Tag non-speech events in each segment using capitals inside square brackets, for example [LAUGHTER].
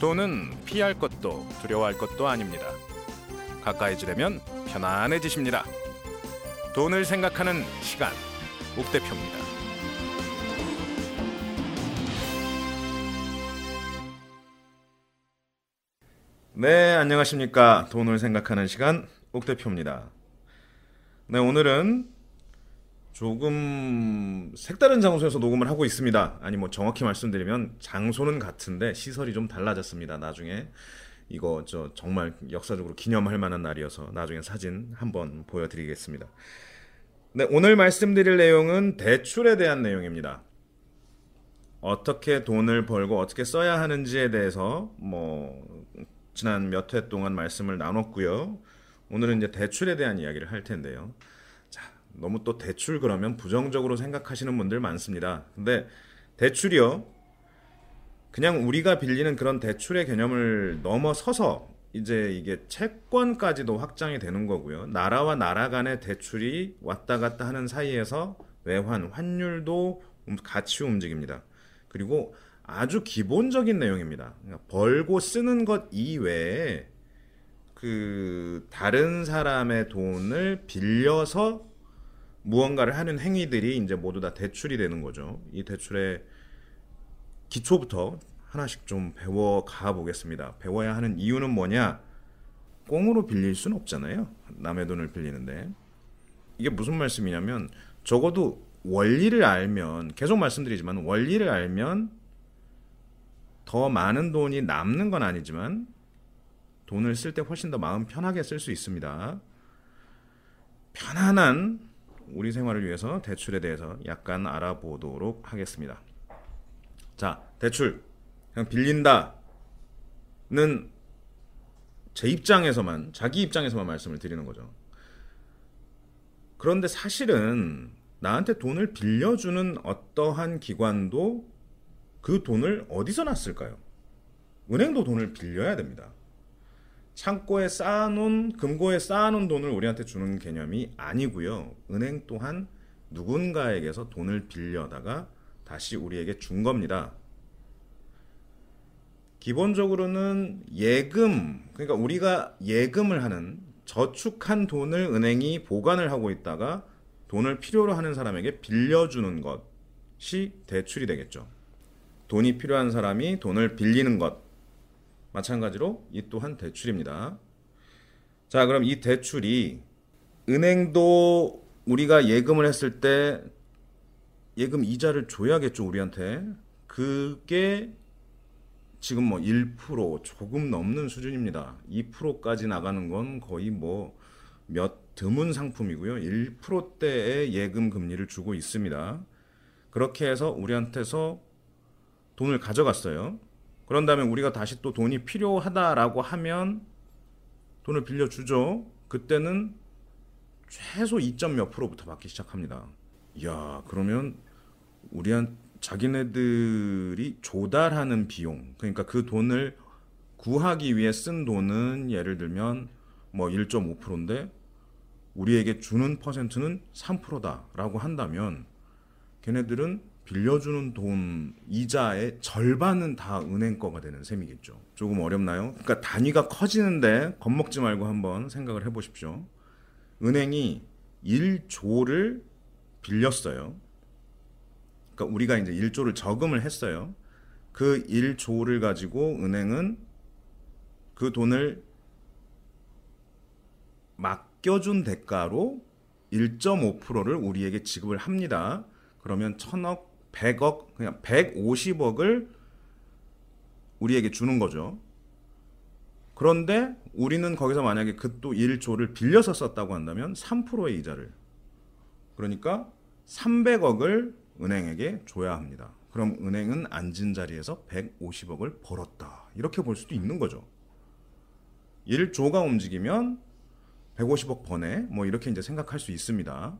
돈은 피할 것도 두려워할 것도 아닙니다. 가까이 지려면 편안해지십니다. 돈을 생각하는 시간, 옥 대표입니다. 네, 안녕하십니까. 돈을 생각하는 시간, 옥 대표입니다. 네, 오늘은 조금 색다른 장소에서 녹음을 하고 있습니다. 아니 뭐 정확히 말씀드리면 장소는 같은데 시설이 좀 달라졌습니다. 나중에 이거 저 정말 역사적으로 기념할 만한 날이어서 나중에 사진 한번 보여드리겠습니다. 네, 오늘 말씀드릴 내용은 대출에 대한 내용입니다. 어떻게 돈을 벌고 어떻게 써야 하는지에 대해서 뭐 지난 몇 회 동안 말씀을 나눴고요. 오늘은 이제 대출에 대한 이야기를 할 텐데요. 너무 또 대출 그러면 부정적으로 생각하시는 분들 많습니다. 근데 대출이요. 그냥 우리가 빌리는 그런 대출의 개념을 넘어서서 이제 이게 채권까지도 확장이 되는 거고요. 나라와 나라 간의 대출이 왔다 갔다 하는 사이에서 외환, 환율도 같이 움직입니다. 그리고 아주 기본적인 내용입니다. 그러니까 벌고 쓰는 것 이외에 그 다른 사람의 돈을 빌려서 무언가를 하는 행위들이 이제 모두 다 대출이 되는 거죠. 이 대출의 기초부터 하나씩 좀 배워 가 보겠습니다. 배워야 하는 이유는 뭐냐? 꽁으로 빌릴 수는 없잖아요. 남의 돈을 빌리는데. 이게 무슨 말씀이냐면 적어도 원리를 알면 계속 말씀드리지만 원리를 알면 더 많은 돈이 남는 건 아니지만 돈을 쓸 때 훨씬 더 마음 편하게 쓸 수 있습니다. 편안한 우리 생활을 위해서 대출에 대해서 약간 알아보도록 하겠습니다. 자, 대출. 그냥 빌린다는 제 입장에서만, 자기 입장에서만 말씀을 드리는 거죠. 그런데 사실은 나한테 돈을 빌려주는 어떠한 기관도 그 돈을 어디서 났을까요? 은행도 돈을 빌려야 됩니다. 창고에 쌓아놓은 금고에 쌓아놓은 돈을 우리한테 주는 개념이 아니고요. 은행 또한 누군가에게서 돈을 빌려다가 다시 우리에게 준 겁니다. 기본적으로는 예금, 그러니까 우리가 예금을 하는 저축한 돈을 은행이 보관을 하고 있다가 돈을 필요로 하는 사람에게 빌려주는 것이 대출이 되겠죠. 돈이 필요한 사람이 돈을 빌리는 것, 마찬가지로 이 또한 대출입니다. 자, 그럼 이 대출이 은행도 우리가 예금을 했을 때 예금 이자를 줘야겠죠, 우리한테. 그게 지금 뭐 1% 조금 넘는 수준입니다. 2%까지 나가는 건 거의 뭐 몇 드문 상품이고요. 1%대의 예금 금리를 주고 있습니다. 그렇게 해서 우리한테서 돈을 가져갔어요. 그런 다음에 우리가 다시 또 돈이 필요하다라고 하면 돈을 빌려주죠. 그때는 최소 2점 몇 프로부터 받기 시작합니다. 이야, 그러면 우리한 자기네들이 조달하는 비용, 그러니까 그 돈을 구하기 위해 쓴 돈은 예를 들면 뭐 1.5%인데 우리에게 주는 퍼센트는 3%다라고 한다면 걔네들은 빌려주는 돈 이자의 절반은 다 은행 거가 되는 셈이겠죠. 조금 어렵나요? 그러니까 단위가 커지는데 겁먹지 말고 한번 생각을 해보십시오. 은행이 1조를 빌렸어요. 그러니까 우리가 이제 1조를 저금을 했어요. 그 1조를 가지고 은행은 그 돈을 맡겨준 대가로 1.5%를 우리에게 지급을 합니다. 그러면 천억 100억 그냥 150억을 우리에게 주는 거죠. 그런데 우리는 거기서 만약에 그 또 1조를 빌려서 썼다고 한다면 3%의 이자를 그러니까 300억을 은행에게 줘야 합니다. 그럼 은행은 앉은 자리에서 150억을 벌었다. 이렇게 볼 수도 있는 거죠. 1조가 움직이면 150억 버네. 뭐 이렇게 이제 생각할 수 있습니다.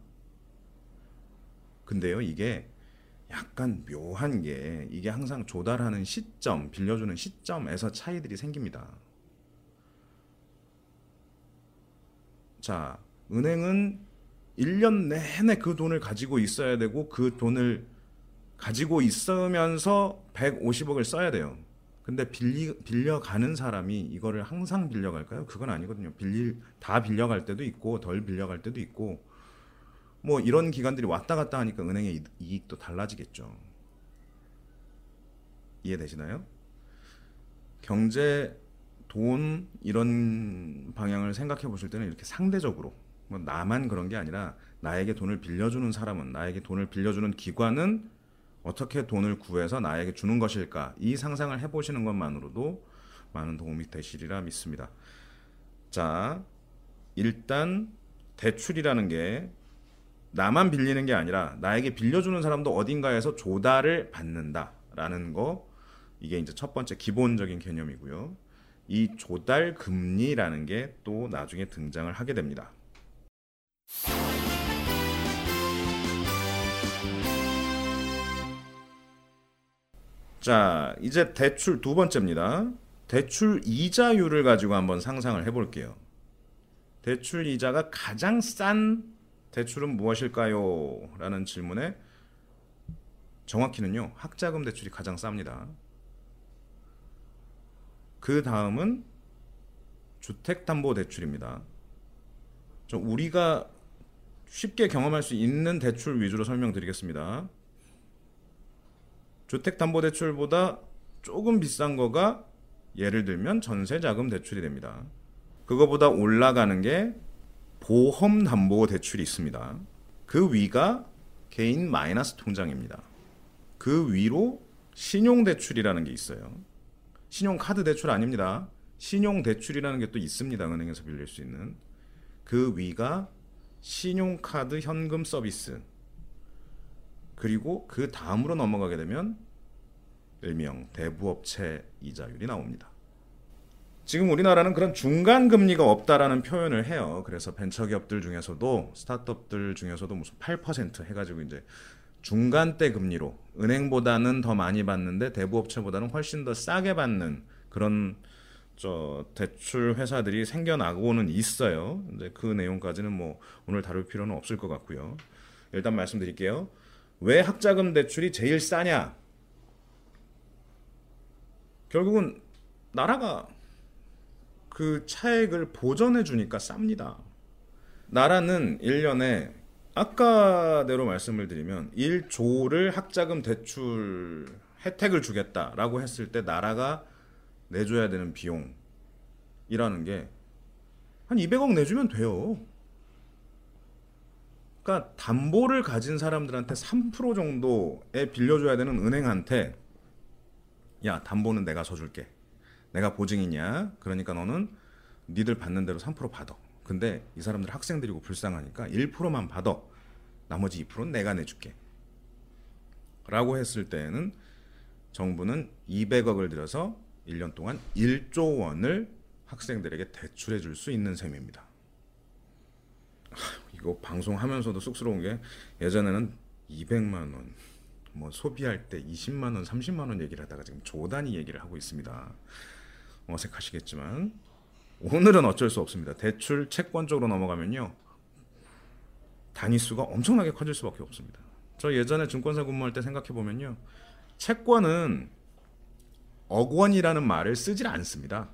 근데요, 이게 약간 묘한 게 이게 항상 조달하는 시점, 빌려주는 시점에서 차이들이 생깁니다. 자, 은행은 1년 내내 그 돈을 가지고 있어야 되고 그 돈을 가지고 있으면서 150억을 써야 돼요. 근데 빌리, 빌려가는 사람이 이거를 항상 빌려갈까요? 그건 아니거든요. 빌릴 다 빌려갈 때도 있고 덜 빌려갈 때도 있고 뭐 이런 기관들이 왔다 갔다 하니까 은행의 이익도 달라지겠죠. 이해되시나요? 경제, 돈 이런 방향을 생각해 보실 때는 이렇게 상대적으로 뭐 나만 그런 게 아니라 나에게 돈을 빌려주는 사람은 나에게 돈을 빌려주는 기관은 어떻게 돈을 구해서 나에게 주는 것일까? 이 상상을 해보시는 것만으로도 많은 도움이 되시리라 믿습니다. 자, 일단 대출이라는 게 나만 빌리는 게 아니라 나에게 빌려주는 사람도 어딘가에서 조달을 받는다라는 거 이게 이제 첫 번째 기본적인 개념이고요. 이 조달 금리라는 게 또 나중에 등장을 하게 됩니다. 자, 이제 대출 두 번째입니다. 대출 이자율을 가지고 한번 상상을 해 볼게요. 대출 이자가 가장 싼 대출은 무엇일까요? 라는 질문에 정확히는요, 학자금 대출이 가장 쌉니다. 그 다음은 주택담보대출입니다. 우리가 쉽게 경험할 수 있는 대출 위주로 설명드리겠습니다. 주택담보대출보다 조금 비싼 거가 예를 들면 전세자금 대출이 됩니다. 그거보다 올라가는 게 보험담보대출이 있습니다. 그 위가 개인 마이너스 통장입니다. 그 위로 신용대출이라는 게 있어요. 신용카드 대출 아닙니다. 신용대출이라는 게 또 있습니다. 은행에서 빌릴 수 있는. 그 위가 신용카드 현금 서비스. 그리고 그 다음으로 넘어가게 되면 일명 대부업체 이자율이 나옵니다. 지금 우리나라는 그런 중간 금리가 없다라는 표현을 해요. 그래서 벤처 기업들 중에서도 스타트업들 중에서도 무슨 8% 해가지고 이제 중간대 금리로 은행보다는 더 많이 받는데 대부업체보다는 훨씬 더 싸게 받는 그런 저 대출 회사들이 생겨나고는 있어요. 이제 그 내용까지는 뭐 오늘 다룰 필요는 없을 것 같고요. 일단 말씀드릴게요. 왜 학자금 대출이 제일 싸냐? 결국은 나라가 그 차액을 보전해 주니까 쌉니다. 나라는 1년에 아까대로 말씀을 드리면 1조를 학자금 대출 혜택을 주겠다라고 했을 때 나라가 내줘야 되는 비용이라는 게 한 200억 내주면 돼요. 그러니까 담보를 가진 사람들한테 3% 정도에 빌려줘야 되는 은행한테 야 담보는 내가 서줄게. 내가 보증이냐? 그러니까 너는 니들 받는 대로 3% 받아. 근데 이 사람들 학생들이고 불쌍하니까 1%만 받아. 나머지 2%는 내가 내줄게. 라고 했을 때는 정부는 200억을 들여서 1년 동안 1조 원을 학생들에게 대출해 줄 수 있는 셈입니다. 이거 방송하면서도 쑥스러운 게 예전에는 200만 원, 뭐 소비할 때 20만 원, 30만 원 얘기를 하다가 지금 조 단위 얘기를 하고 있습니다. 어색하시겠지만 오늘은 어쩔 수 없습니다. 대출 채권 쪽으로 넘어가면요. 단위수가 엄청나게 커질 수밖에 없습니다. 저 예전에 증권사 근무할 때 생각해 보면요. 채권은 억 원이라는 말을 쓰질 않습니다.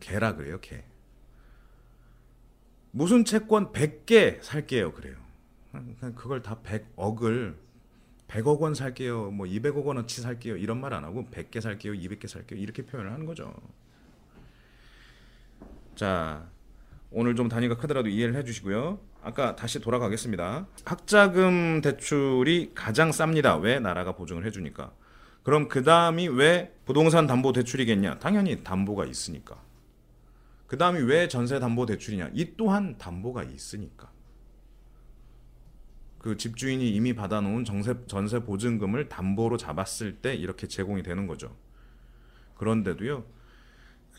개라 그래요, 개. 무슨 채권 100개 살게요, 그래요. 그걸 다 100억을 100억 원 살게요. 뭐 200억 원어치 살게요. 이런 말 안 하고 100개 살게요. 200개 살게요. 이렇게 표현을 하는 거죠. 자, 오늘 좀 단위가 크더라도 이해를 해 주시고요. 아까 다시 돌아가겠습니다. 학자금 대출이 가장 쌉니다. 왜? 나라가 보증을 해 주니까. 그럼 그 다음이 왜 부동산 담보 대출이겠냐? 당연히 담보가 있으니까. 그 다음이 왜 전세 담보 대출이냐? 이 또한 담보가 있으니까. 그 집주인이 이미 받아놓은 정세, 전세 보증금을 담보로 잡았을 때 이렇게 제공이 되는 거죠. 그런데도요,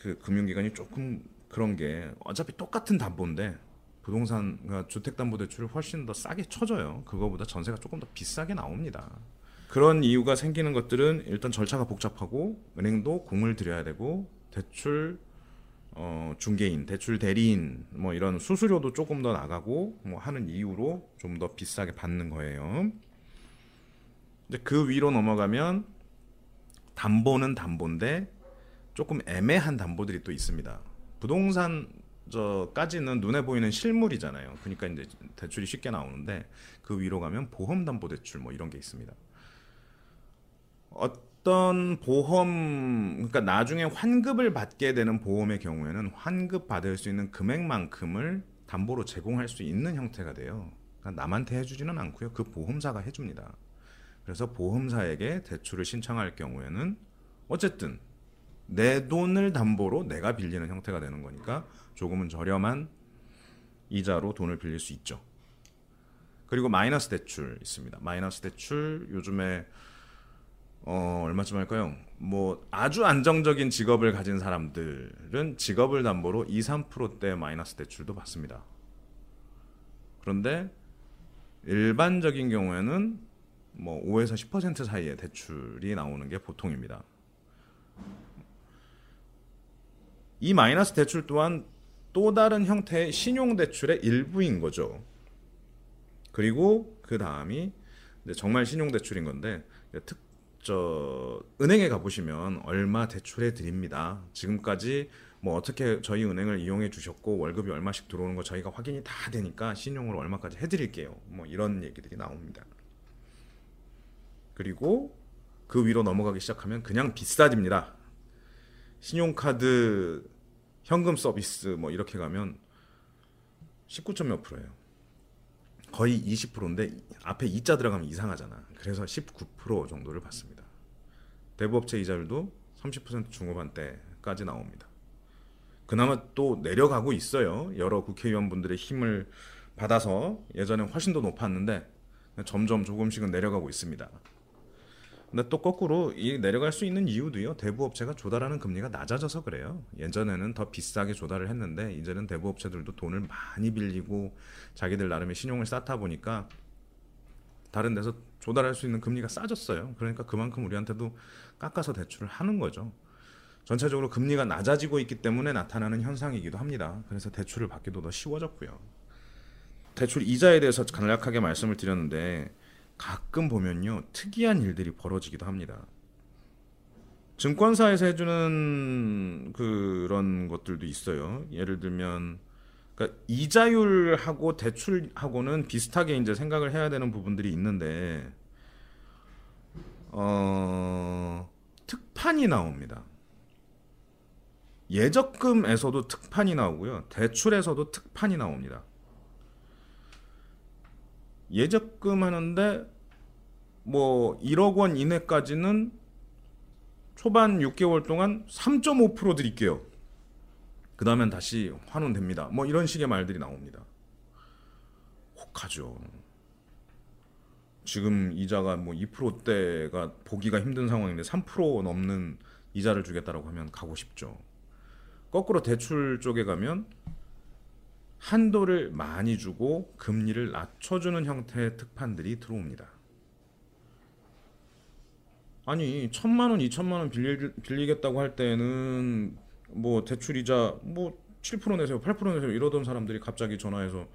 그 금융기관이 조금 그런 게 어차피 똑같은 담보인데 부동산 주택담보대출을 훨씬 더 싸게 쳐줘요. 그거보다 전세가 조금 더 비싸게 나옵니다. 그런 이유가 생기는 것들은 일단 절차가 복잡하고 은행도 공을 들여야 되고 대출 어, 중개인, 대출 대리인 뭐 이런 수수료도 조금 더 나가고 뭐 하는 이유로 좀 더 비싸게 받는 거예요. 이제 그 위로 넘어가면 담보는 담보인데 조금 애매한 담보들이 또 있습니다. 부동산 저까지는 눈에 보이는 실물이잖아요. 그러니까 이제 대출이 쉽게 나오는데 그 위로 가면 보험 담보 대출 뭐 이런 게 있습니다. 어 떤 보험 그러니까 나중에 환급을 받게 되는 보험의 경우에는 환급 받을 수 있는 금액만큼을 담보로 제공할 수 있는 형태가 돼요. 그러니까 남한테 해주지는 않고요. 그 보험사가 해줍니다. 그래서 보험사에게 대출을 신청할 경우에는 어쨌든 내 돈을 담보로 내가 빌리는 형태가 되는 거니까 조금은 저렴한 이자로 돈을 빌릴 수 있죠. 그리고 마이너스 대출 있습니다. 마이너스 대출 요즘에 어, 얼마쯤 할까요? 뭐 아주 안정적인 직업을 가진 사람들은 직업을 담보로 2, 3%대 마이너스 대출도 받습니다. 그런데 일반적인 경우에는 뭐 5에서 10% 사이의 대출이 나오는 게 보통입니다. 이 마이너스 대출 또한 또 다른 형태의 신용 대출의 일부인 거죠. 그리고 그 다음이 정말 신용 대출인 건데 특 저 은행에 가 보시면 얼마 대출해 드립니다. 지금까지 뭐 어떻게 저희 은행을 이용해 주셨고 월급이 얼마씩 들어오는 거 저희가 확인이 다 되니까 신용으로 얼마까지 해 드릴게요. 뭐 이런 얘기들이 나옵니다. 그리고 그 위로 넘어가기 시작하면 그냥 비싸집니다. 신용카드 현금 서비스 뭐 이렇게 가면 19점 몇 프로예요. 거의 20%인데 앞에 2자 들어가면 이상하잖아. 그래서 19% 정도를 받습니다. 대부업체 이자율도 30% 중후반대까지 나옵니다. 그나마 또 내려가고 있어요. 여러 국회의원분들의 힘을 받아서 예전에 훨씬 더 높았는데 점점 조금씩은 내려가고 있습니다. 근데 또 거꾸로 이 내려갈 수 있는 이유도요. 대부업체가 조달하는 금리가 낮아져서 그래요. 예전에는 더 비싸게 조달을 했는데 이제는 대부업체들도 돈을 많이 빌리고 자기들 나름의 신용을 쌓다 보니까 다른 데서 조달할 수 있는 금리가 싸졌어요. 그러니까 그만큼 우리한테도 깎아서 대출을 하는 거죠. 전체적으로 금리가 낮아지고 있기 때문에 나타나는 현상이기도 합니다. 그래서 대출을 받기도 더 쉬워졌고요. 대출 이자에 대해서 간략하게 말씀을 드렸는데 가끔 보면요 특이한 일들이 벌어지기도 합니다. 증권사에서 해주는 그런 것들도 있어요. 예를 들면 그러니까 이자율하고 대출하고는 비슷하게 이제 생각을 해야 되는 부분들이 있는데 어, 특판이 나옵니다. 예적금에서도 특판이 나오고요. 대출에서도 특판이 나옵니다. 예적금 하는데 뭐 1억 원 이내까지는 초반 6개월 동안 3.5% 드릴게요. 그 다음엔 다시 환원됩니다. 뭐 이런 식의 말들이 나옵니다. 혹하죠. 지금 이자가 뭐 2%대가 보기가 힘든 상황인데 3% 넘는 이자를 주겠다라고 하면 가고 싶죠. 거꾸로 대출 쪽에 가면 한도를 많이 주고 금리를 낮춰주는 형태의 특판들이 들어옵니다. 아니 천만 원, 이천만 원 빌리, 빌리겠다고 할 때는 뭐 대출 이자 뭐 7% 내세요, 8% 내세요 이러던 사람들이 갑자기 전화해서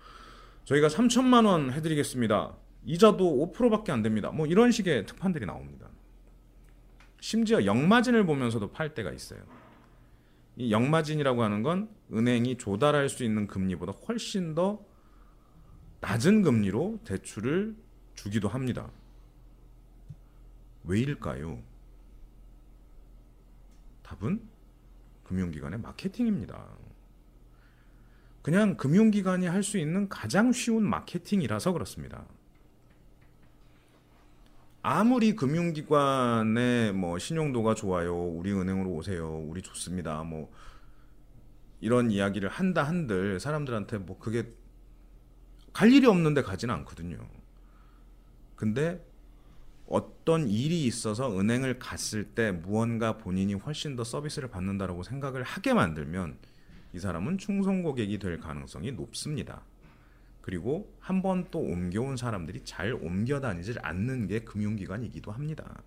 저희가 3천만 원 해드리겠습니다. 이자도 5%밖에 안 됩니다. 뭐 이런 식의 특판들이 나옵니다. 심지어 역마진을 보면서도 팔 때가 있어요. 이 역마진이라고 하는 건 은행이 조달할 수 있는 금리보다 훨씬 더 낮은 금리로 대출을 주기도 합니다. 왜일까요? 답은 금융기관의 마케팅입니다. 그냥 금융기관이 할 수 있는 가장 쉬운 마케팅이라서 그렇습니다. 아무리 금융기관의 뭐 신용도가 좋아요, 우리 은행으로 오세요, 우리 좋습니다, 뭐 이런 이야기를 한다 한들 사람들한테 뭐 그게 갈 일이 없는데 가지는 않거든요. 근데 어떤 일이 있어서 은행을 갔을 때 무언가 본인이 훨씬 더 서비스를 받는다라고 생각을 하게 만들면 이 사람은 충성 고객이 될 가능성이 높습니다. 그리고 한 번 또 옮겨온 사람들이 잘 옮겨 다니질 않는 게 금융기관이기도 합니다.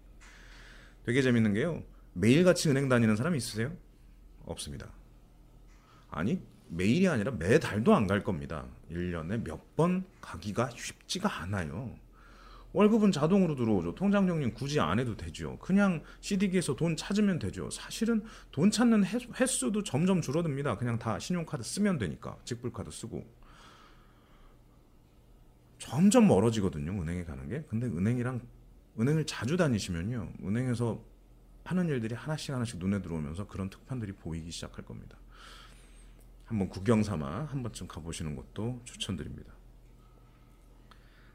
되게 재밌는 게요. 매일같이 은행 다니는 사람 있으세요? 없습니다. 아니, 매일이 아니라 매달도 안 갈 겁니다. 1년에 몇 번 가기가 쉽지가 않아요. 월급은 자동으로 들어오죠. 통장 정리 굳이 안 해도 되죠. 그냥 CD기에서 돈 찾으면 되죠. 사실은 돈 찾는 횟수도 점점 줄어듭니다. 그냥 다 신용카드 쓰면 되니까 직불카드 쓰고 점점 멀어지거든요. 은행에 가는 게. 근데 은행이랑 은행을 자주 다니시면요. 은행에서 하는 일들이 하나씩 하나씩 눈에 들어오면서 그런 특판들이 보이기 시작할 겁니다. 한번 구경 삼아 한 번쯤 가보시는 것도 추천드립니다.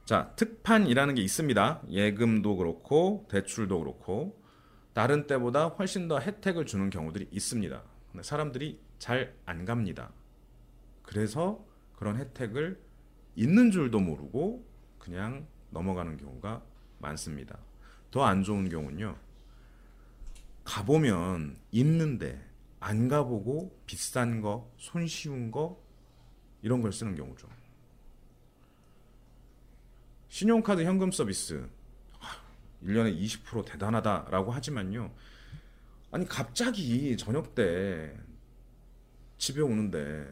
자, 특판이라는 게 있습니다. 예금도 그렇고 대출도 그렇고 다른 때보다 훨씬 더 혜택을 주는 경우들이 있습니다. 근데 사람들이 잘 안 갑니다. 그래서 그런 혜택을 있는 줄도 모르고 그냥 넘어가는 경우가 많습니다. 더 안 좋은 경우는요. 가보면 있는데 안 가보고 비싼 거, 손쉬운 거 이런 걸 쓰는 경우죠. 신용카드 현금 서비스 1년에 20% 대단하다라고 하지만요. 아니 갑자기 저녁 때 집에 오는데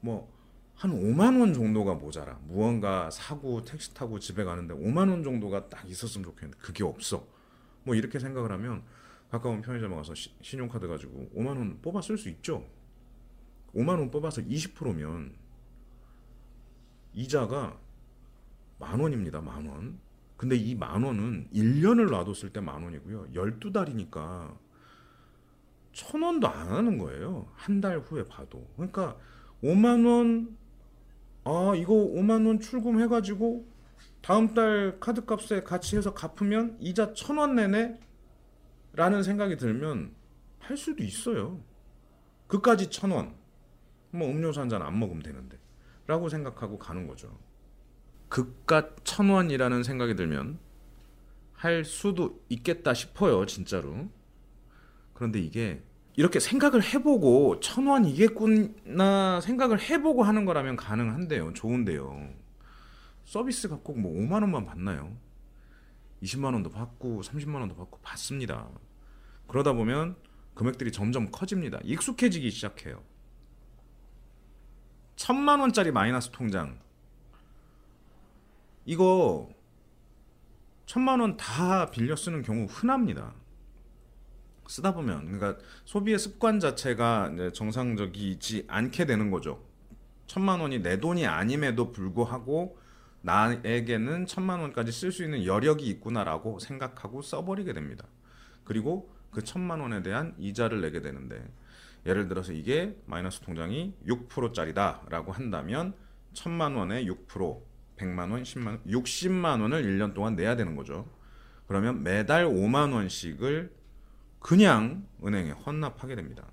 뭐 한 5만 원 정도가 모자라. 무언가 사고 택시 타고 집에 가는데 5만 원 정도가 딱 있었으면 좋겠는데 그게 없어. 뭐 이렇게 생각을 하면 가까운 편의점에 가서 시, 신용카드 가지고 5만 원 뽑아 쓸 수 있죠. 5만 원 뽑아서 20%면 이자가 만 원입니다. 만 원. 근데 이 만 원은 1년을 놔뒀을 때 만 원이고요. 12달이니까 천 원도 안 하는 거예요. 한 달 후에 봐도. 그러니까 5만 원, 아, 이거 5만 원 출금해 가지고 다음 달 카드 값에 같이 해서 갚으면 이자 천 원 내내 라는 생각이 들면 할 수도 있어요. 그까지 천 원. 뭐 음료수 한 잔 안 먹으면 되는데. 라고 생각하고 가는 거죠. 그깟 천 원이라는 생각이 들면 할 수도 있겠다 싶어요, 진짜로. 그런데 이게 이렇게 생각을 해보고 천 원 이겠구나 생각을 해보고 하는 거라면 가능한데요, 좋은데요. 서비스가 꼭 뭐 5만 원만 받나요? 20만 원도 받고 30만 원도 받고 받습니다. 그러다 보면 금액들이 점점 커집니다. 익숙해지기 시작해요. 천만 원짜리 마이너스 통장 이거 천만 원 다 빌려 쓰는 경우 흔합니다. 쓰다 보면 그러니까 소비의 습관 자체가 정상적이지 않게 되는 거죠. 천만 원이 내 돈이 아님에도 불구하고 나에게는 천만 원까지 쓸 수 있는 여력이 있구나라고 생각하고 써버리게 됩니다. 그리고 그 천만 원에 대한 이자를 내게 되는데 예를 들어서 이게 마이너스 통장이 6%짜리다라고 한다면 천만 원에 6% 100만 원, 10만 원, 60만 원을 1년 동안 내야 되는 거죠. 그러면 매달 5만 원씩을 그냥 은행에 헌납하게 됩니다.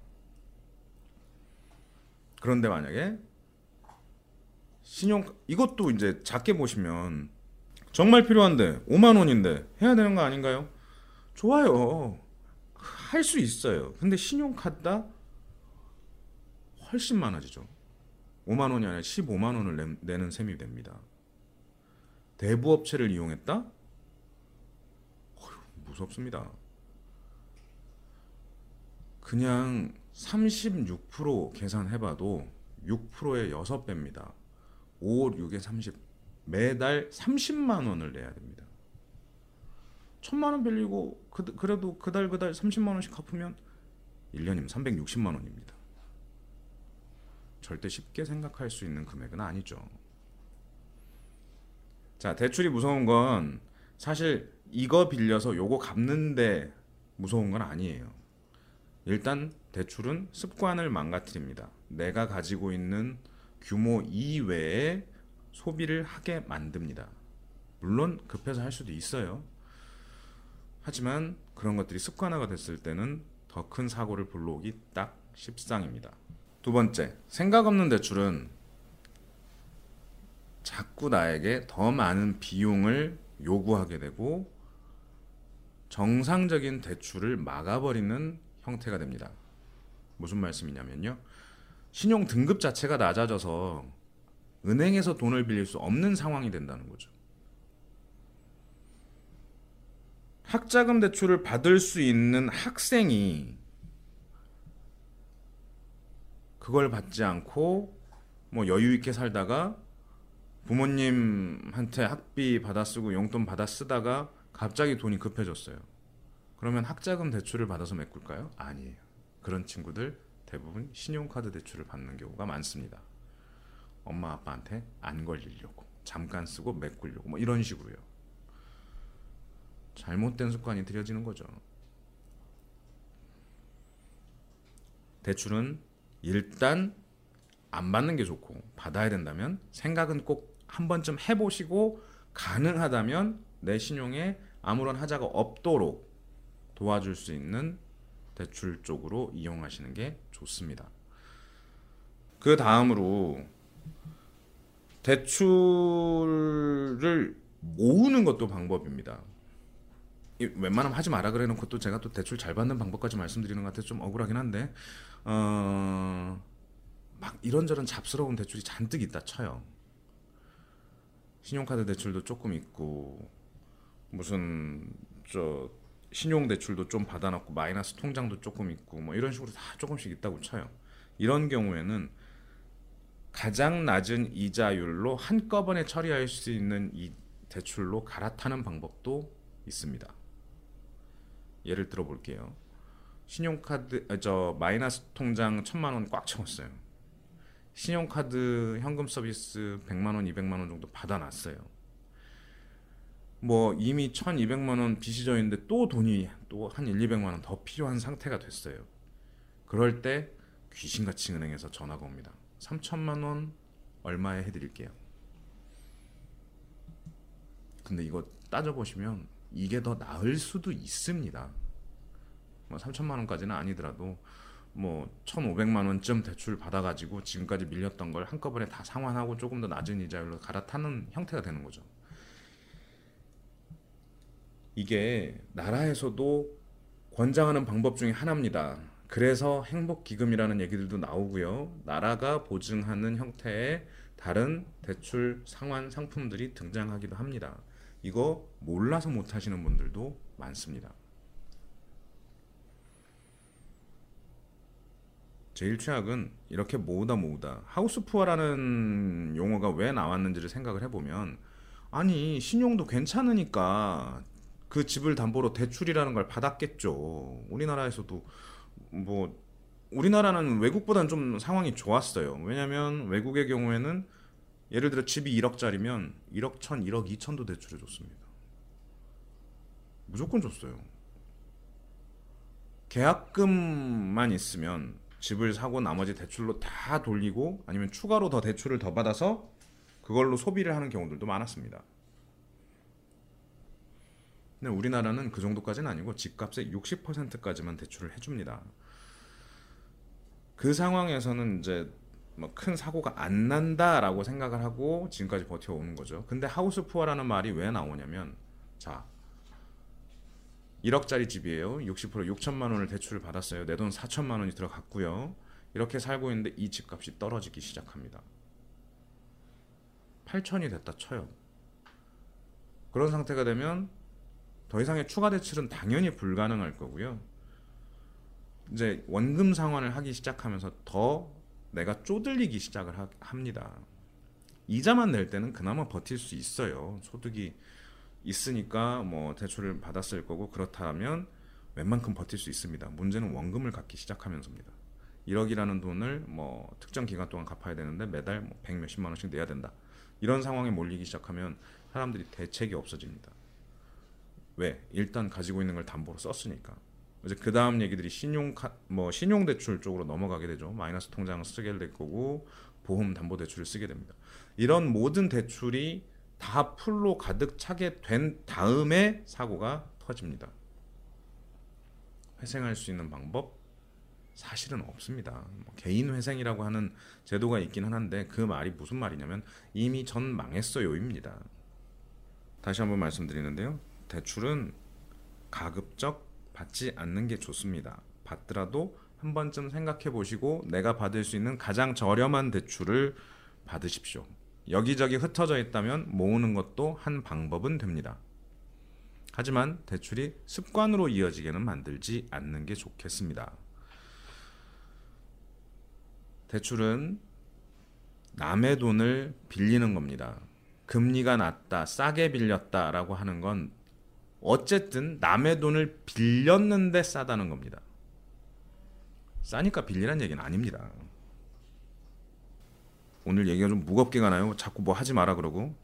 그런데 만약에 신용 이것도 이제 작게 보시면 정말 필요한데 5만 원인데 해야 되는 거 아닌가요? 좋아요. 할 수 있어요. 근데 신용카드다 훨씬 많아지죠. 5만 원이 아니라 15만 원을 내, 는 셈이 됩니다. 대부업체를 이용했다? 어휴, 무섭습니다. 그냥 36% 계산해봐도 6%의 6배입니다. 5, 6에 30. 매달 30만 원을 내야 됩니다. 천만 원 빌리고 그, 그래도 그달 그달 30만 원씩 갚으면 1년이면 360만 원입니다. 절대 쉽게 생각할 수 있는 금액은 아니죠. 자, 대출이 무서운 건 사실 이거 빌려서 요거 갚는데 무서운 건 아니에요. 일단 대출은 습관을 망가뜨립니다. 내가 가지고 있는 규모 이외에 소비를 하게 만듭니다. 물론 급해서 할 수도 있어요. 하지만 그런 것들이 습관화가 됐을 때는 더 큰 사고를 불러오기 딱 십상입니다. 두 번째, 생각 없는 대출은 자꾸 나에게 더 많은 비용을 요구하게 되고 정상적인 대출을 막아버리는 형태가 됩니다. 무슨 말씀이냐면요. 신용 등급 자체가 낮아져서 은행에서 돈을 빌릴 수 없는 상황이 된다는 거죠. 학자금 대출을 받을 수 있는 학생이 그걸 받지 않고 뭐 여유 있게 살다가 부모님한테 학비 받아 쓰고 용돈 받아 쓰다가 갑자기 돈이 급해졌어요. 그러면 학자금 대출을 받아서 메꿀까요? 아니에요. 그런 친구들 대부분 신용카드 대출을 받는 경우가 많습니다. 엄마 아빠한테 안 걸리려고 잠깐 쓰고 메꾸려고 뭐 이런 식으로요. 잘못된 습관이 들여지는 거죠. 대출은 일단 안 받는 게 좋고 받아야 된다면 생각은 꼭 한 번쯤 해보시고 가능하다면 내 신용에 아무런 하자가 없도록 도와줄 수 있는 대출 쪽으로 이용하시는 게 좋습니다. 그 다음으로 대출을 모으는 것도 방법입니다. 웬만하면 하지 마라 그래 놓고 또 제가 또 대출 잘 받는 방법까지 말씀드리는 것 같아서 좀 억울하긴 한데 어, 막 이런저런 잡스러운 대출이 잔뜩 있다 쳐요. 신용카드 대출도 조금 있고 무슨 저 신용 대출도 좀 받아놨고 마이너스 통장도 조금 있고 뭐 이런 식으로 다 조금씩 있다고 쳐요. 이런 경우에는 가장 낮은 이자율로 한꺼번에 처리할 수 있는 이 대출로 갈아타는 방법도 있습니다. 예를 들어 볼게요. 신용카드 아, 저 마이너스 통장 천만 원 꽉 채웠어요. 신용카드 현금 서비스 100만 원, 200만 원 정도 받아놨어요. 뭐 이미 1,200만 원 빚이 져 있는데 또 돈이 또 한 1, 200만 원 더 필요한 상태가 됐어요. 그럴 때 귀신같이 은행에서 전화가 옵니다. 3천만 원 얼마에 해드릴게요. 근데 이거 따져보시면 이게 더 나을 수도 있습니다. 뭐 3천만 원까지는 아니더라도 뭐 1,500만 원쯤 대출 받아가지고 지금까지 밀렸던 걸 한꺼번에 다 상환하고 조금 더 낮은 이자율로 갈아타는 형태가 되는 거죠. 이게 나라에서도 권장하는 방법 중에 하나입니다. 그래서 행복기금이라는 얘기들도 나오고요. 나라가 보증하는 형태의 다른 대출 상환 상품들이 등장하기도 합니다. 이거 몰라서 못 하시는 분들도 많습니다. 제일 최악은 이렇게 모으다 모으다 하우스푸어라는 용어가 왜 나왔는지를 생각을 해보면 아니 신용도 괜찮으니까 그 집을 담보로 대출이라는 걸 받았겠죠. 우리나라에서도 뭐 우리나라는 외국보다는 좀 상황이 좋았어요. 왜냐하면 외국의 경우에는 예를 들어 집이 1억짜리면 1억 1천, 1억 2천도 대출해 줬습니다. 무조건 줬어요. 계약금만 있으면 집을 사고 나머지 대출로 다 돌리고 아니면 추가로 더 대출을 더 받아서 그걸로 소비를 하는 경우들도 많았습니다. 근데 우리나라는 그 정도까지는 아니고 집값의 60%까지만 대출을 해줍니다. 그 상황에서는 이제 뭐 큰 사고가 안 난다라고 생각을 하고 지금까지 버텨오는 거죠. 근데 하우스 푸어라는 말이 왜 나오냐면 자 1억짜리 집이에요. 60% 6천만 원을 대출을 받았어요. 내 돈 4천만 원이 들어갔고요. 이렇게 살고 있는데 이 집값이 떨어지기 시작합니다. 8천이 됐다 쳐요. 그런 상태가 되면 더 이상의 추가 대출은 당연히 불가능할 거고요. 이제 원금 상환을 하기 시작하면서 더 내가 쪼들리기 시작을 하, 합니다. 이자만 낼 때는 그나마 버틸 수 있어요. 소득이 있으니까 뭐 대출을 받았을 거고 그렇다면 웬만큼 버틸 수 있습니다. 문제는 원금을 갚기 시작하면서입니다. 1억이라는 돈을 뭐 특정 기간 동안 갚아야 되는데 매달 뭐 100 몇십만 원씩 내야 된다. 이런 상황에 몰리기 시작하면 사람들이 대책이 없어집니다. 왜? 일단 가지고 있는 걸 담보로 썼으니까. 이제 그 다음 얘기들이 신용 카, 뭐 신용 대출 쪽으로 넘어가게 되죠. 마이너스 통장을 쓰게 될 거고 보험 담보 대출을 쓰게 됩니다. 이런 모든 대출이 다 풀로 가득 차게 된 다음에 사고가 터집니다. 회생할 수 있는 방법 사실은 없습니다. 뭐 개인 회생이라고 하는 제도가 있긴 한데 그 말이 무슨 말이냐면 이미 전 망했어요입니다. 다시 한번 말씀드리는데요. 대출은 가급적 받지 않는 게 좋습니다. 받더라도 한 번쯤 생각해 보시고 내가 받을 수 있는 가장 저렴한 대출을 받으십시오. 여기저기 흩어져 있다면 모으는 것도 한 방법은 됩니다. 하지만 대출이 습관으로 이어지게는 만들지 않는 게 좋겠습니다. 대출은 남의 돈을 빌리는 겁니다. 금리가 낮다, 싸게 빌렸다라고 하는 건 어쨌든 남의 돈을 빌렸는데 싸다는 겁니다. 싸니까 빌리란 얘기는 아닙니다. 오늘 얘기가 좀 무겁게 가나요? 자꾸 뭐 하지 마라 그러고.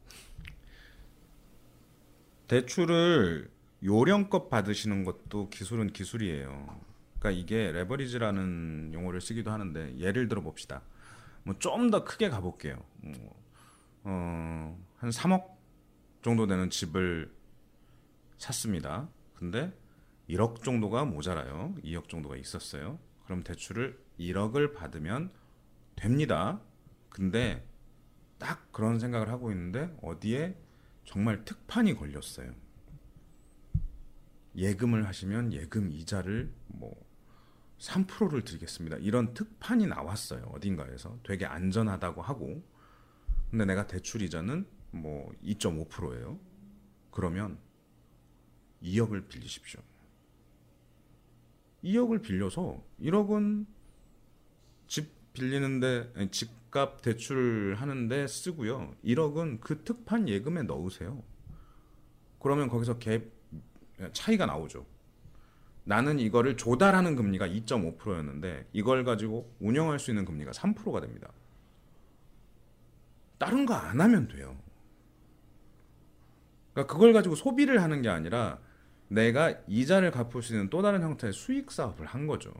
대출을 요령껏 받으시는 것도 기술은 기술이에요. 그러니까 이게 레버리지라는 용어를 쓰기도 하는데 예를 들어 봅시다. 뭐 좀 더 크게 가볼게요. 뭐, 어, 한 3억 정도 되는 집을 샀습니다. 근데 1억 정도가 모자라요. 2억 정도가 있었어요. 그럼 대출을 1억을 받으면 됩니다. 근데 딱 그런 생각을 하고 있는데 어디에 정말 특판이 걸렸어요. 예금을 하시면 예금 이자를 뭐 3%를 드리겠습니다. 이런 특판이 나왔어요. 어딘가에서 되게 안전하다고 하고 근데 내가 대출 이자는 뭐 2.5%예요. 그러면 2억을 빌리십시오. 2억을 빌려서 1억은 집 빌리는데 아니, 집값 대출 하는데 쓰고요. 1억은 그 특판 예금에 넣으세요. 그러면 거기서 갭 차이가 나오죠. 나는 이거를 조달하는 금리가 2.5%였는데 이걸 가지고 운영할 수 있는 금리가 3%가 됩니다. 다른 거 안 하면 돼요. 그러니까 그걸 가지고 소비를 하는 게 아니라 내가 이자를 갚을 수 있는 또 다른 형태의 수익 사업을 한 거죠.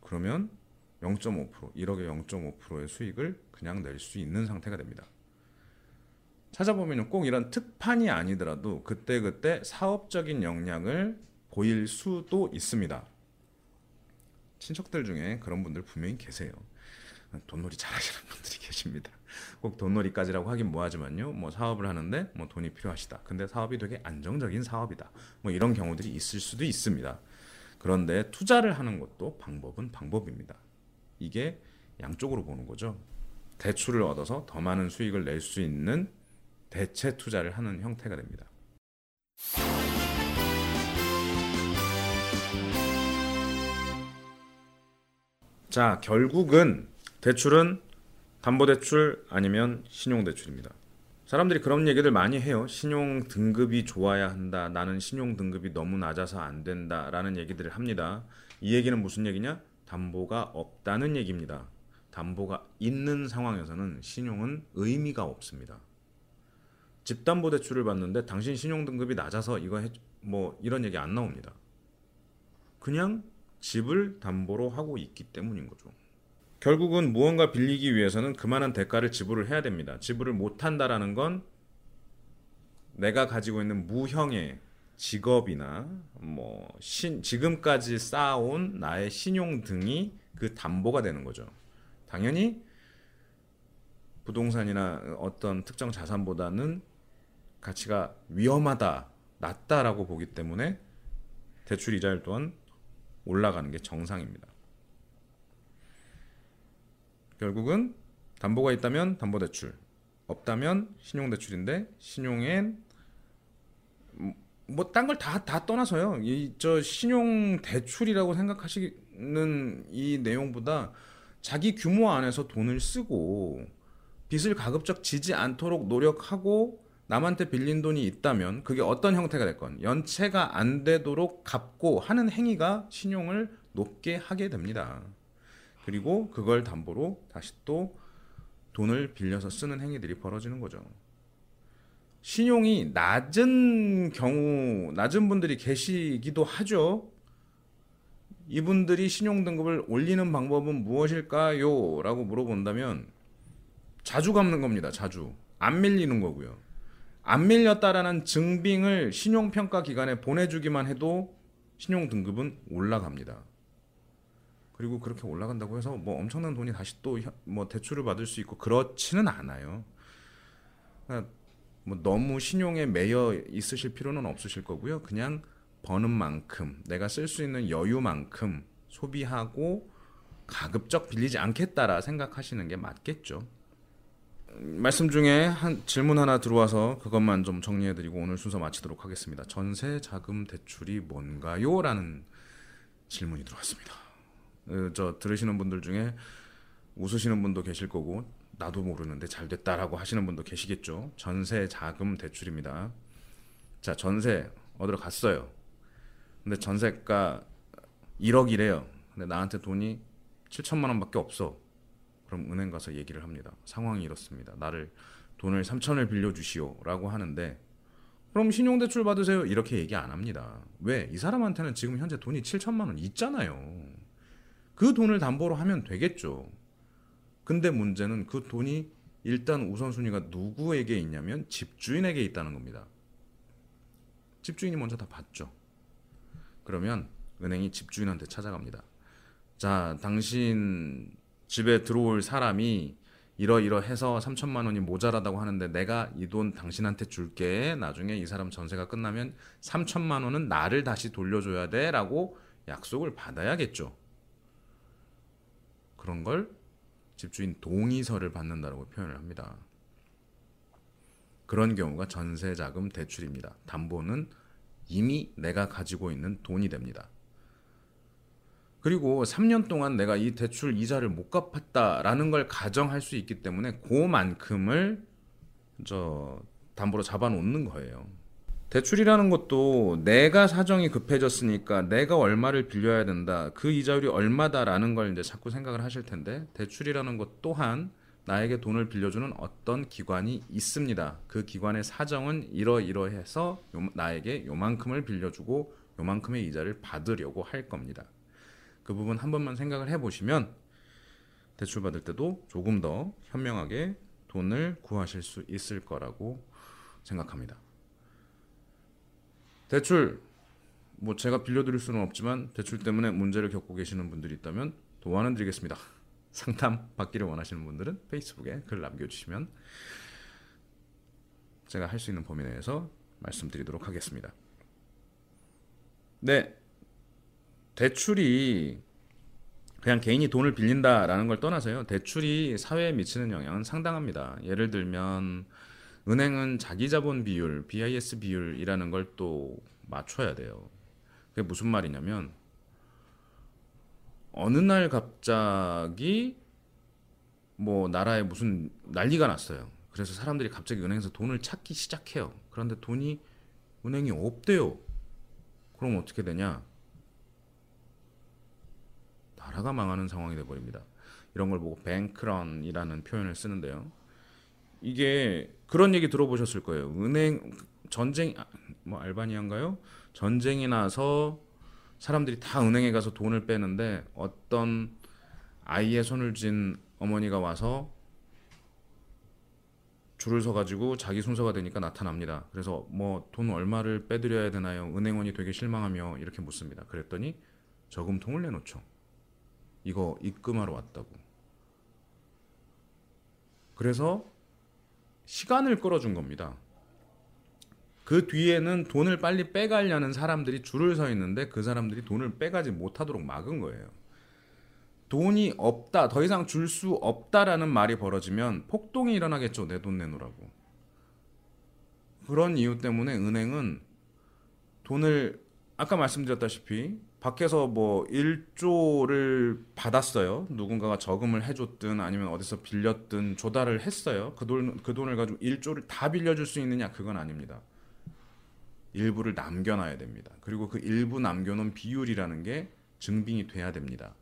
그러면 0.5% 1억에 0.5%의 수익을 그냥 낼 수 있는 상태가 됩니다. 찾아보면 꼭 이런 특판이 아니더라도 그때그때 사업적인 역량을 보일 수도 있습니다. 친척들 중에 그런 분들 분명히 계세요. 돈놀이 잘하시는 분들이 [LAUGHS] 계십니다. 꼭 돈놀이까지라고 하긴 뭐하지만요. 뭐 사업을 하는데 뭐 돈이 필요하시다. 근데 사업이 되게 안정적인 사업이다. 뭐 이런 경우들이 있을 수도 있습니다. 그런데 투자를 하는 것도 방법은 방법입니다. 이게 양쪽으로 보는 거죠. 대출을 얻어서 더 많은 수익을 낼 수 있는 대체 투자를 하는 형태가 됩니다. 자, 결국은 대출은 담보대출 아니면 신용대출입니다. 사람들이 그런 얘기들 많이 해요. 신용 등급이 좋아야 한다. 나는 신용 등급이 너무 낮아서 안 된다. 라는 얘기들을 합니다. 이 얘기는 무슨 얘기냐? 담보가 없다는 얘기입니다. 담보가 있는 상황에서는 신용은 의미가 없습니다. 집담보 대출을 받는데 당신 신용 등급이 낮아서 이거 해, 뭐 이런 얘기 안 나옵니다. 그냥 집을 담보로 하고 있기 때문인 거죠. 결국은 무언가 빌리기 위해서는 그만한 대가를 지불을 해야 됩니다. 지불을 못 한다라는 건 내가 가지고 있는 무형의 직업이나 뭐 신, 지금까지 쌓아온 나의 신용 등이 그 담보가 되는 거죠. 당연히 부동산이나 어떤 특정 자산보다는 가치가 위험하다, 낮다라고 보기 때문에 대출 이자율 또한 올라가는 게 정상입니다. 결국은 담보가 있다면 담보 대출, 없다면 신용 대출인데 신용엔 뭐 딴 걸 다 다 떠나서요. 이 저 신용 대출이라고 생각하시는 이 내용보다 자기 규모 안에서 돈을 쓰고 빚을 가급적 지지 않도록 노력하고 남한테 빌린 돈이 있다면 그게 어떤 형태가 됐건 연체가 안 되도록 갚고 하는 행위가 신용을 높게 하게 됩니다. 그리고 그걸 담보로 다시 또 돈을 빌려서 쓰는 행위들이 벌어지는 거죠. 신용이 낮은 경우, 낮은 분들이 계시기도 하죠. 이분들이 신용 등급을 올리는 방법은 무엇일까요? 라고 물어본다면 자주 갚는 겁니다. 자주. 안 밀리는 거고요. 안 밀렸다라는 증빙을 신용평가 기관에 보내주기만 해도 신용 등급은 올라갑니다. 그리고 그렇게 올라간다고 해서 뭐 엄청난 돈이 다시 또 뭐 대출을 받을 수 있고 그렇지는 않아요. 그러니까 뭐 너무 신용에 매여 있으실 필요는 없으실 거고요. 그냥 버는 만큼 내가 쓸 수 있는 여유만큼 소비하고 가급적 빌리지 않겠다라 생각하시는 게 맞겠죠. 말씀 중에 한 질문 하나 들어와서 그것만 좀 정리해드리고 오늘 순서 마치도록 하겠습니다. 전세 자금 대출이 뭔가요?라는 질문이 들어왔습니다. 어, 저 들으시는 분들 중에 웃으시는 분도 계실 거고 나도 모르는데 잘 됐다라고 하시는 분도 계시겠죠. 전세 자금 대출입니다. 자, 전세 얻으러 갔어요. 근데 전세가 1억이래요. 근데 나한테 돈이 7천만 원밖에 없어. 그럼 은행 가서 얘기를 합니다. 상황이 이렇습니다. 나를 돈을 3천을 빌려주시오라고 하는데 그럼 신용대출 받으세요. 이렇게 얘기 안 합니다. 왜? 이 사람한테는 지금 현재 돈이 7천만 원 있잖아요. 그 돈을 담보로 하면 되겠죠. 근데 문제는 그 돈이 일단 우선순위가 누구에게 있냐면 집주인에게 있다는 겁니다. 집주인이 먼저 다 받죠. 그러면 은행이 집주인한테 찾아갑니다. 자, 당신 집에 들어올 사람이 이러이러해서 3천만 원이 모자라다고 하는데 내가 이 돈 당신한테 줄게. 나중에 이 사람 전세가 끝나면 3천만 원은 나를 다시 돌려줘야 돼라고 약속을 받아야겠죠. 그런 걸 집주인 동의서를 받는다라고 표현을 합니다. 그런 경우가 전세자금 대출입니다. 담보는 이미 내가 가지고 있는 돈이 됩니다. 그리고 3년 동안 내가 이 대출 이자를 못 갚았다라는 걸 가정할 수 있기 때문에 그만큼을 저 담보로 잡아놓는 거예요. 대출이라는 것도 내가 사정이 급해졌으니까 내가 얼마를 빌려야 된다. 그 이자율이 얼마다라는 걸 이제 자꾸 생각을 하실 텐데 대출이라는 것 또한 나에게 돈을 빌려주는 어떤 기관이 있습니다. 그 기관의 사정은 이러이러해서 나에게 요만큼을 빌려주고 요만큼의 이자를 받으려고 할 겁니다. 그 부분 한 번만 생각을 해보시면 대출 받을 때도 조금 더 현명하게 돈을 구하실 수 있을 거라고 생각합니다. 대출 뭐 제가 빌려드릴 수는 없지만 대출 때문에 문제를 겪고 계시는 분들이 있다면 도와는 드리겠습니다. [LAUGHS] 상담 받기를 원하시는 분들은 페이스북에 글 남겨주시면 제가 할 수 있는 범위 내에서 말씀드리도록 하겠습니다. 네, 대출이 그냥 개인이 돈을 빌린다라는 걸 떠나서요. 대출이 사회에 미치는 영향은 상당합니다. 예를 들면 은행은 자기 자본 비율, BIS 비율이라는 걸 또 맞춰야 돼요. 그게 무슨 말이냐면 어느 날 갑자기 뭐 나라에 무슨 난리가 났어요. 그래서 사람들이 갑자기 은행에서 돈을 찾기 시작해요. 그런데 돈이 은행이 없대요. 그럼 어떻게 되냐? 나라가 망하는 상황이 돼 버립니다. 이런 걸 보고 뱅크런이라는 표현을 쓰는데요. 이게 그런 얘기 들어보셨을 거예요. 은행 전쟁 아, 뭐 알바니아인가요? 전쟁이 나서 사람들이 다 은행에 가서 돈을 빼는데 어떤 아이의 손을 쥔 어머니가 와서 줄을 서 가지고 자기 순서가 되니까 나타납니다. 그래서 뭐 돈 얼마를 빼드려야 되나요? 은행원이 되게 실망하며 이렇게 묻습니다. 그랬더니 저금통을 내놓죠. 이거 입금하러 왔다고. 그래서 시간을 끌어준 겁니다. 그 뒤에는 돈을 빨리 빼가려는 사람들이 줄을 서 있는데 그 사람들이 돈을 빼가지 못하도록 막은 거예요. 돈이 없다, 더 이상 줄 수 없다라는 말이 벌어지면 폭동이 일어나겠죠. 내 돈 내놓으라고. 그런 이유 때문에 은행은 돈을 아까 말씀드렸다시피 밖에서 뭐 1조를 받았어요. 누군가가 저금을 해줬든 아니면 어디서 빌렸든 조달을 했어요. 그, 돈, 그 돈을 가지고 1조를 다 빌려줄 수 있느냐? 그건 아닙니다. 일부를 남겨놔야 됩니다. 그리고 그 일부 남겨놓은 비율이라는 게 증빙이 돼야 됩니다.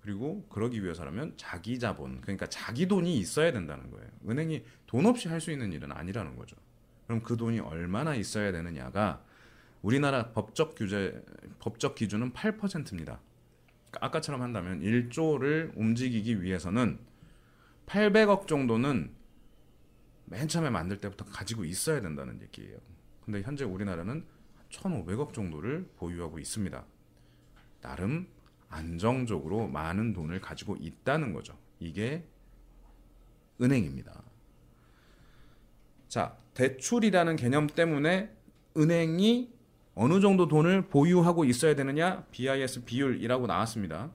그리고 그러기 위해서라면 자기 자본, 그러니까 자기 돈이 있어야 된다는 거예요. 은행이 돈 없이 할 수 있는 일은 아니라는 거죠. 그럼 그 돈이 얼마나 있어야 되느냐가 우리나라 법적 규제, 법적 기준은 8%입니다. 그러니까 아까처럼 한다면 1조를 움직이기 위해서는 800억 정도는 맨 처음에 만들 때부터 가지고 있어야 된다는 얘기예요. 근데 현재 우리나라는 1,500억 정도를 보유하고 있습니다. 나름 안정적으로 많은 돈을 가지고 있다는 거죠. 이게 은행입니다. 자, 대출이라는 개념 때문에 은행이 어느 정도 돈을 보유하고 있어야 되느냐? BIS 비율이라고 나왔습니다.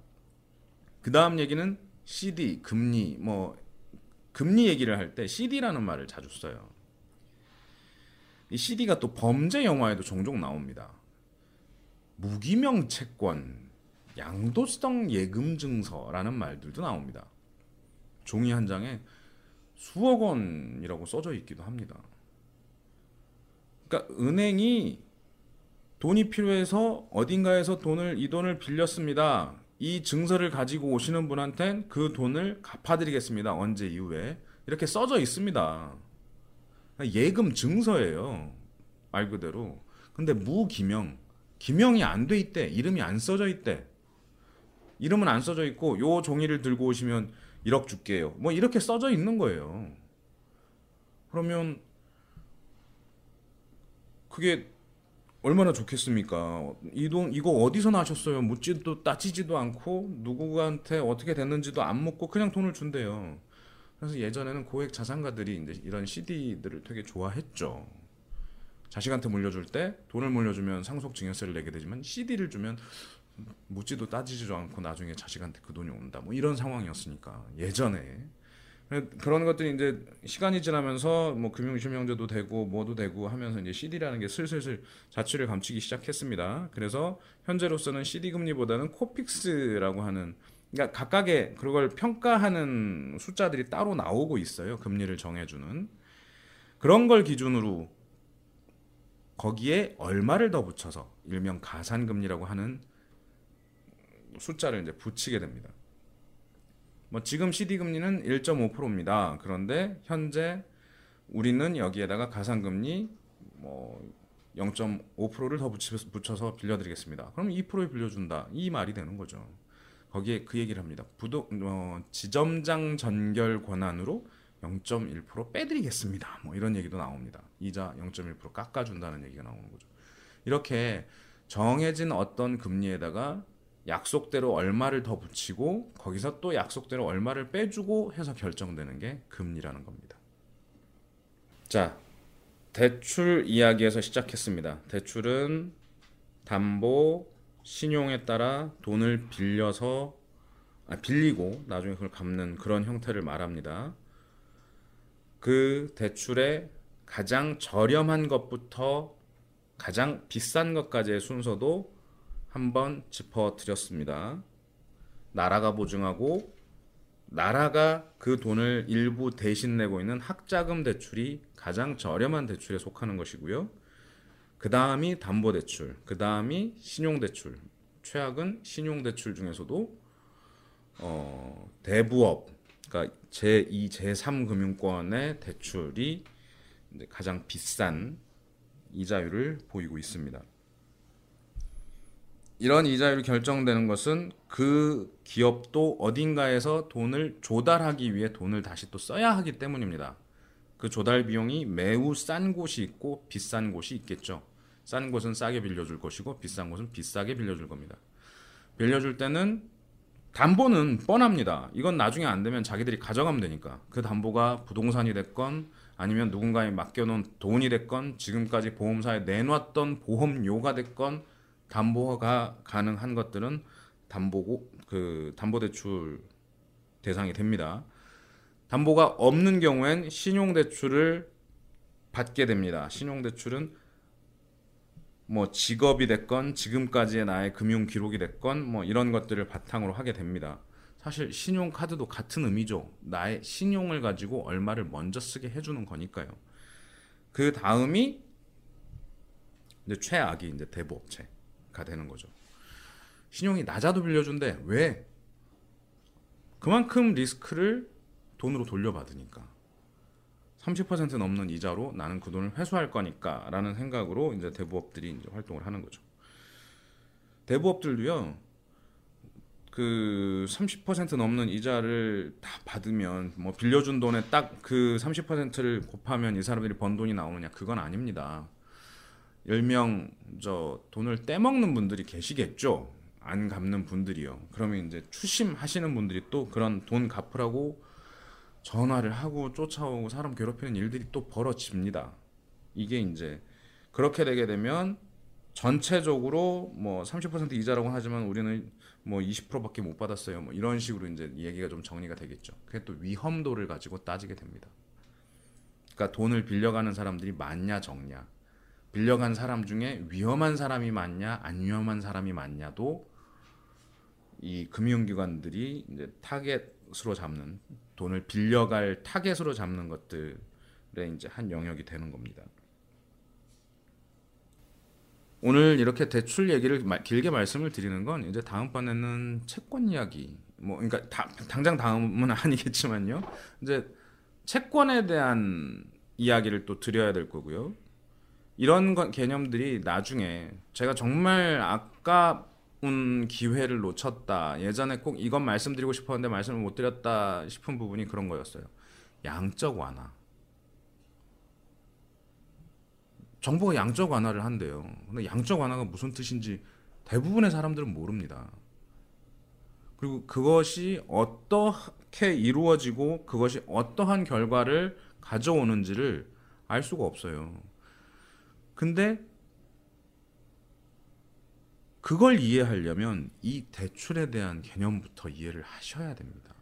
그 다음 얘기는 CD, 금리, 뭐, 금리 얘기를 할 때 CD라는 말을 자주 써요. 이 CD가 또 범죄 영화에도 종종 나옵니다. 무기명 채권, 양도성 예금 증서라는 말들도 나옵니다. 종이 한 장에 수억 원이라고 써져 있기도 합니다. 그러니까 은행이 돈이 필요해서 어딘가에서 돈을 이 돈을 빌렸습니다. 이 증서를 가지고 오시는 분한텐 그 돈을 갚아드리겠습니다. 언제 이후에 이렇게 써져 있습니다. 예금 증서예요. 말 그대로. 근데 무기명, 기명이 안 돼 있대. 이름이 안 써져 있대. 이름은 안 써져 있고 요 종이를 들고 오시면 1억 줄게요. 뭐 이렇게 써져 있는 거예요. 그러면 그게 얼마나 좋겠습니까? 이돈 이거 어디서 나셨어요? 묻지도 따지지도 않고 누구한테 어떻게 됐는지도 안 묻고 그냥 돈을 준대요. 그래서 예전에는 고액 자산가들이 이제 이런 CD들을 되게 좋아했죠. 자식한테 물려줄 때 돈을 물려주면 상속 증여세를 내게 되지만 CD를 주면 묻지도 따지지도 않고 나중에 자식한테 그 돈이 온다. 뭐 이런 상황이었으니까 예전에 그런 것들이 이제 시간이 지나면서 뭐 금융실명제도 되고 뭐도 되고 하면서 이제 CD라는 게 슬슬슬 자취를 감추기 시작했습니다. 그래서 현재로서는 CD 금리보다는 코픽스라고 하는 그러니까 각각의 그걸 평가하는 숫자들이 따로 나오고 있어요. 금리를 정해주는 그런 걸 기준으로 거기에 얼마를 더 붙여서 일명 가산금리라고 하는 숫자를 이제 붙이게 됩니다. 뭐 지금 CD 금리는 1.5%입니다. 그런데 현재 우리는 여기에다가 가산금리 뭐 0.5%를 더 붙여서 빌려드리겠습니다. 그럼 2%에 빌려준다. 이 말이 되는 거죠. 거기에 그 얘기를 합니다. 부도 어, 지점장 전결 권한으로 0.1% 빼드리겠습니다. 뭐 이런 얘기도 나옵니다. 이자 0.1% 깎아준다는 얘기가 나오는 거죠. 이렇게 정해진 어떤 금리에다가 약속대로 얼마를 더 붙이고 거기서 또 약속대로 얼마를 빼주고 해서 결정되는 게 금리라는 겁니다. 자, 대출 이야기에서 시작했습니다. 대출은 담보, 신용에 따라 돈을 빌려서 아, 빌리고 나중에 그걸 갚는 그런 형태를 말합니다. 그 대출의 가장 저렴한 것부터 가장 비싼 것까지의 순서도 한번 짚어드렸습니다. 나라가 보증하고 나라가 그 돈을 일부 대신 내고 있는 학자금 대출이 가장 저렴한 대출에 속하는 것이고요. 그 다음이 담보대출, 그 다음이 신용대출. 최악은 신용대출 중에서도 어, 대부업, 그러니까 제2, 제3 금융권의 대출이 가장 비싼 이자율을 보이고 있습니다. 이런 이자율이 결정되는 것은 그 기업도 어딘가에서 돈을 조달하기 위해 돈을 다시 또 써야 하기 때문입니다. 그 조달 비용이 매우 싼 곳이 있고 비싼 곳이 있겠죠. 싼 곳은 싸게 빌려줄 것이고 비싼 곳은 비싸게 빌려줄 겁니다. 빌려줄 때는 담보는 뻔합니다. 이건 나중에 안 되면 자기들이 가져가면 되니까. 그 담보가 부동산이 됐건 아니면 누군가에 맡겨놓은 돈이 됐건 지금까지 보험사에 내놨던 보험료가 됐건 담보가 가능한 것들은 담보고 그 담보 대출 대상이 됩니다. 담보가 없는 경우엔 신용 대출을 받게 됩니다. 신용 대출은 뭐 직업이 됐건 지금까지의 나의 금융 기록이 됐건 뭐 이런 것들을 바탕으로 하게 됩니다. 사실 신용카드도 같은 의미죠. 나의 신용을 가지고 얼마를 먼저 쓰게 해주는 거니까요. 그 다음이 이제 최악이 이제 대부업체. 가 되는 거죠. 신용이 낮아도 빌려준대. 왜? 그만큼 리스크를 돈으로 돌려받으니까. 30% 넘는 이자로 나는 그 돈을 회수할 거니까 라는 생각으로 이제 대부업들이 이제 활동을 하는 거죠. 대부업들도요. 그 30% 넘는 이자를 다 받으면 뭐 빌려준 돈에 딱 그 30%를 곱하면 이 사람들이 번 돈이 나오느냐 그건 아닙니다. 10명 저 돈을 떼먹는 분들이 계시겠죠. 안 갚는 분들이요. 그러면 이제 추심하시는 분들이 또 그런 돈 갚으라고 전화를 하고 쫓아오고 사람 괴롭히는 일들이 또 벌어집니다. 이게 이제 그렇게 되게 되면 전체적으로 뭐 30% 이자라고 하지만 우리는 뭐 20%밖에 못 받았어요. 뭐 이런 식으로 이제 얘기가 좀 정리가 되겠죠. 그게 또 위험도를 가지고 따지게 됩니다. 그러니까 돈을 빌려가는 사람들이 많냐 적냐. 빌려간 사람 중에 위험한 사람이 많냐 안 위험한 사람이 많냐도 이 금융기관들이 이제 타겟 타겟으로 잡는 돈을 빌려갈 타겟으로 잡는 것들의 이제 한 영역이 되는 겁니다. 오늘 이렇게 대출 얘기를 마- 길게 말씀을 드리는 건 이제 다음번에는 채권 이야기 뭐 그러니까 다- 당장 다음은 [LAUGHS] 아니겠지만요. 이제 채권에 대한 이야기를 또 드려야 될 거고요. 이런 건 개념들이 나중에 제가 정말 아까운 기회를 놓쳤다. 예전에 꼭 이건 말씀드리고 싶었는데 말씀을 못 드렸다 싶은 부분이 그런 거였어요. 양적 완화. 정부가 양적 완화를 한대요. 근데 양적 완화가 무슨 뜻인지 대부분의 사람들은 모릅니다. 그리고 그것이 어떻게 이루어지고 그것이 어떠한 결과를 가져오는지를 알 수가 없어요. 근데 그걸 이해하려면 이 대출에 대한 개념부터 이해를 하셔야 됩니다.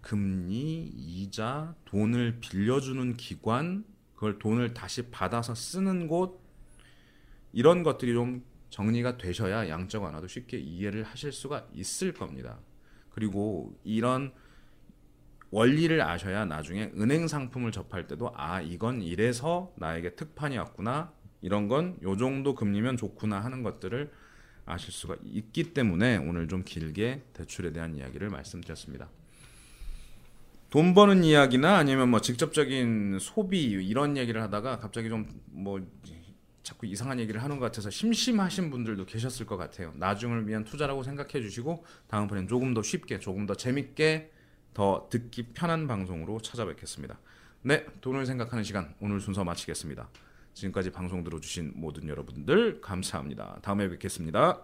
금리, 이자, 돈을 빌려주는 기관, 그걸 돈을 다시 받아서 쓰는 곳, 이런 것들이 좀 정리가 되셔야 양적 완화도 쉽게 이해를 하실 수가 있을 겁니다. 그리고 이런 원리를 아셔야 나중에 은행 상품을 접할 때도 아 이건 이래서 나에게 특판이 왔구나 이런 건 요 정도 금리면 좋구나 하는 것들을 아실 수가 있기 때문에 오늘 좀 길게 대출에 대한 이야기를 말씀드렸습니다. 돈 버는 이야기나 아니면 뭐 직접적인 소비 이런 얘기를 하다가 갑자기 좀 뭐 자꾸 이상한 얘기를 하는 것 같아서 심심하신 분들도 계셨을 것 같아요. 나중을 위한 투자라고 생각해 주시고 다음번엔 조금 더 쉽게 조금 더 재밌게 더 듣기 편한 방송으로 찾아뵙겠습니다. 네, 돈을 생각하는 시간 오늘 순서 마치겠습니다. 지금까지 방송 들어주신 모든 여러분들 감사합니다. 다음에 뵙겠습니다.